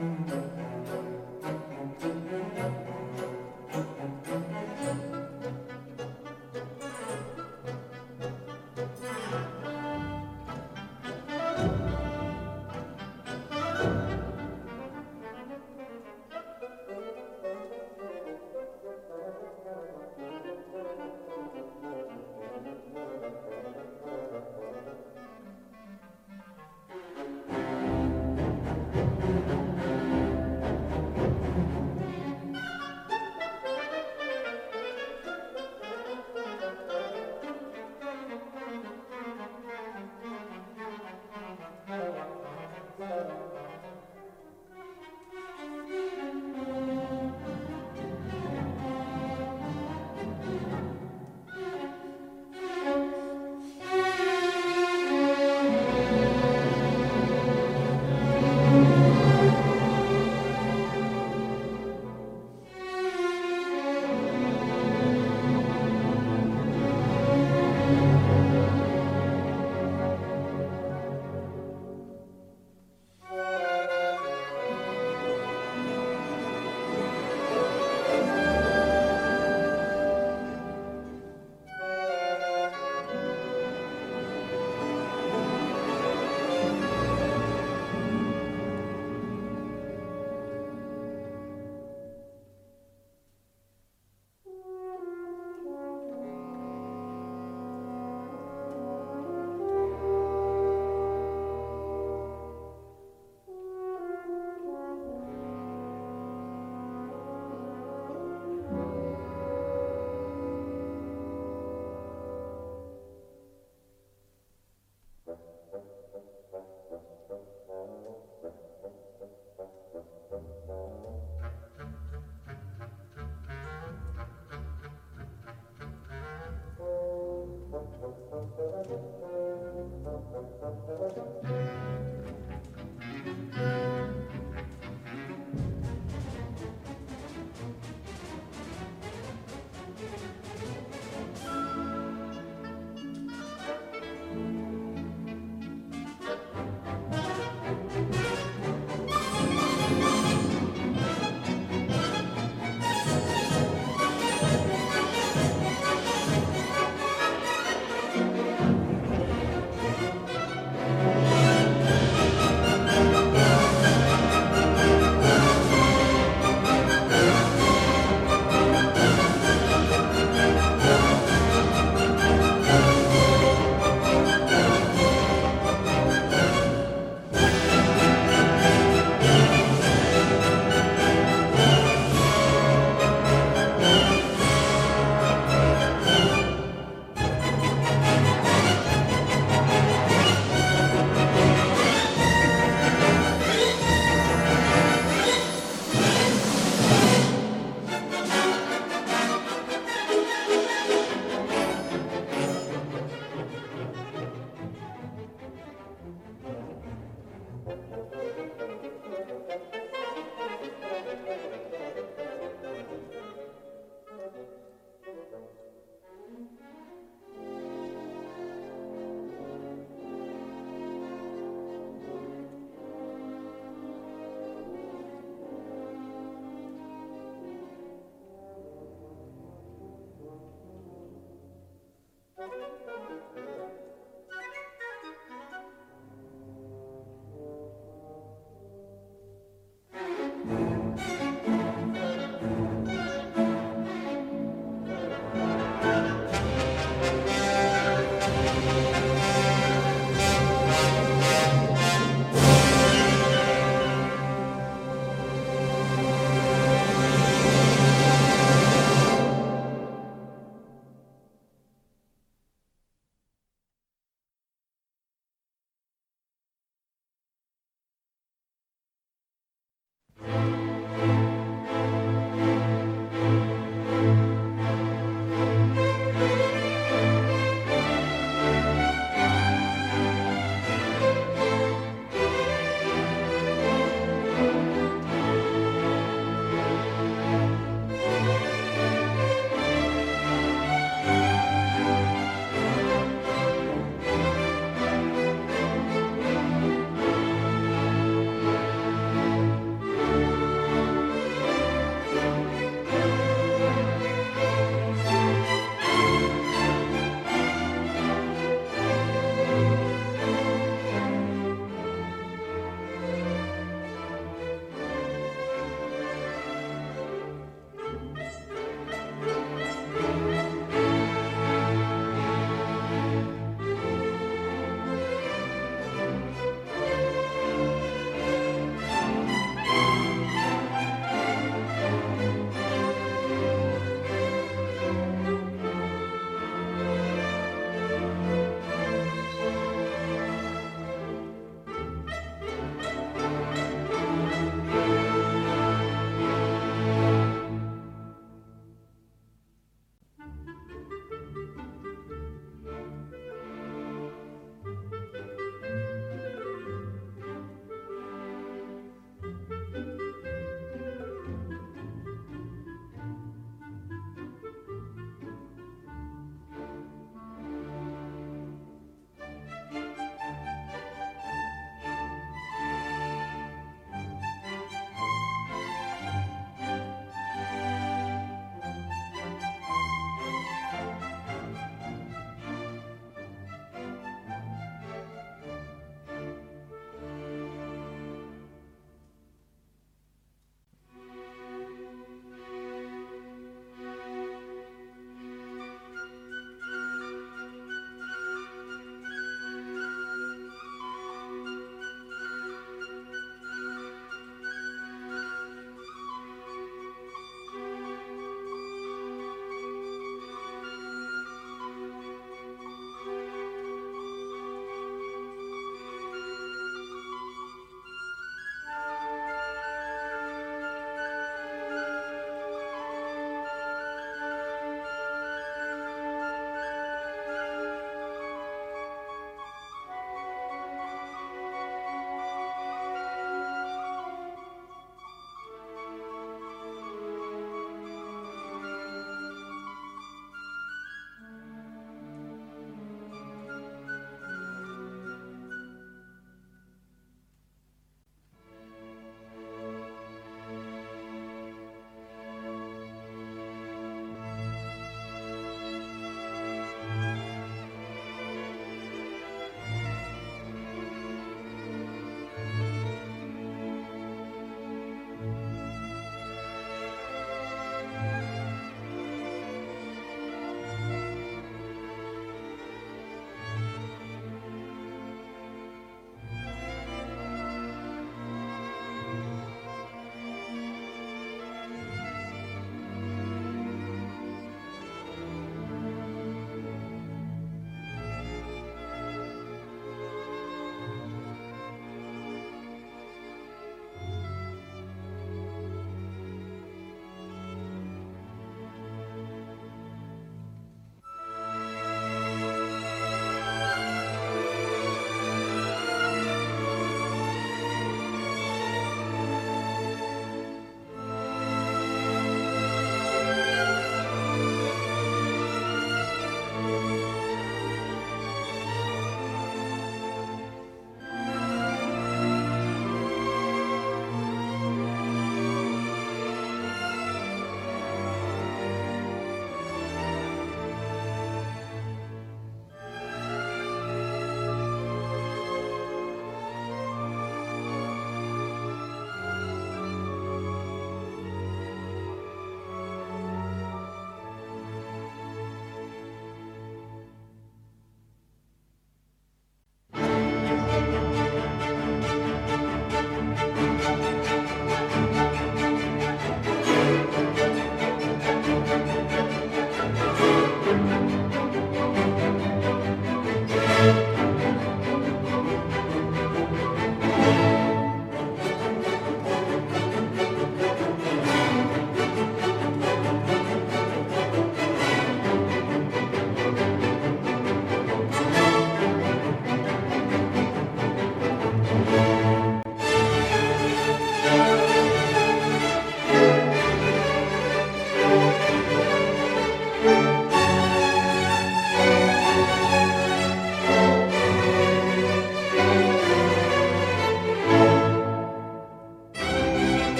Mm-hmm.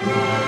Bye.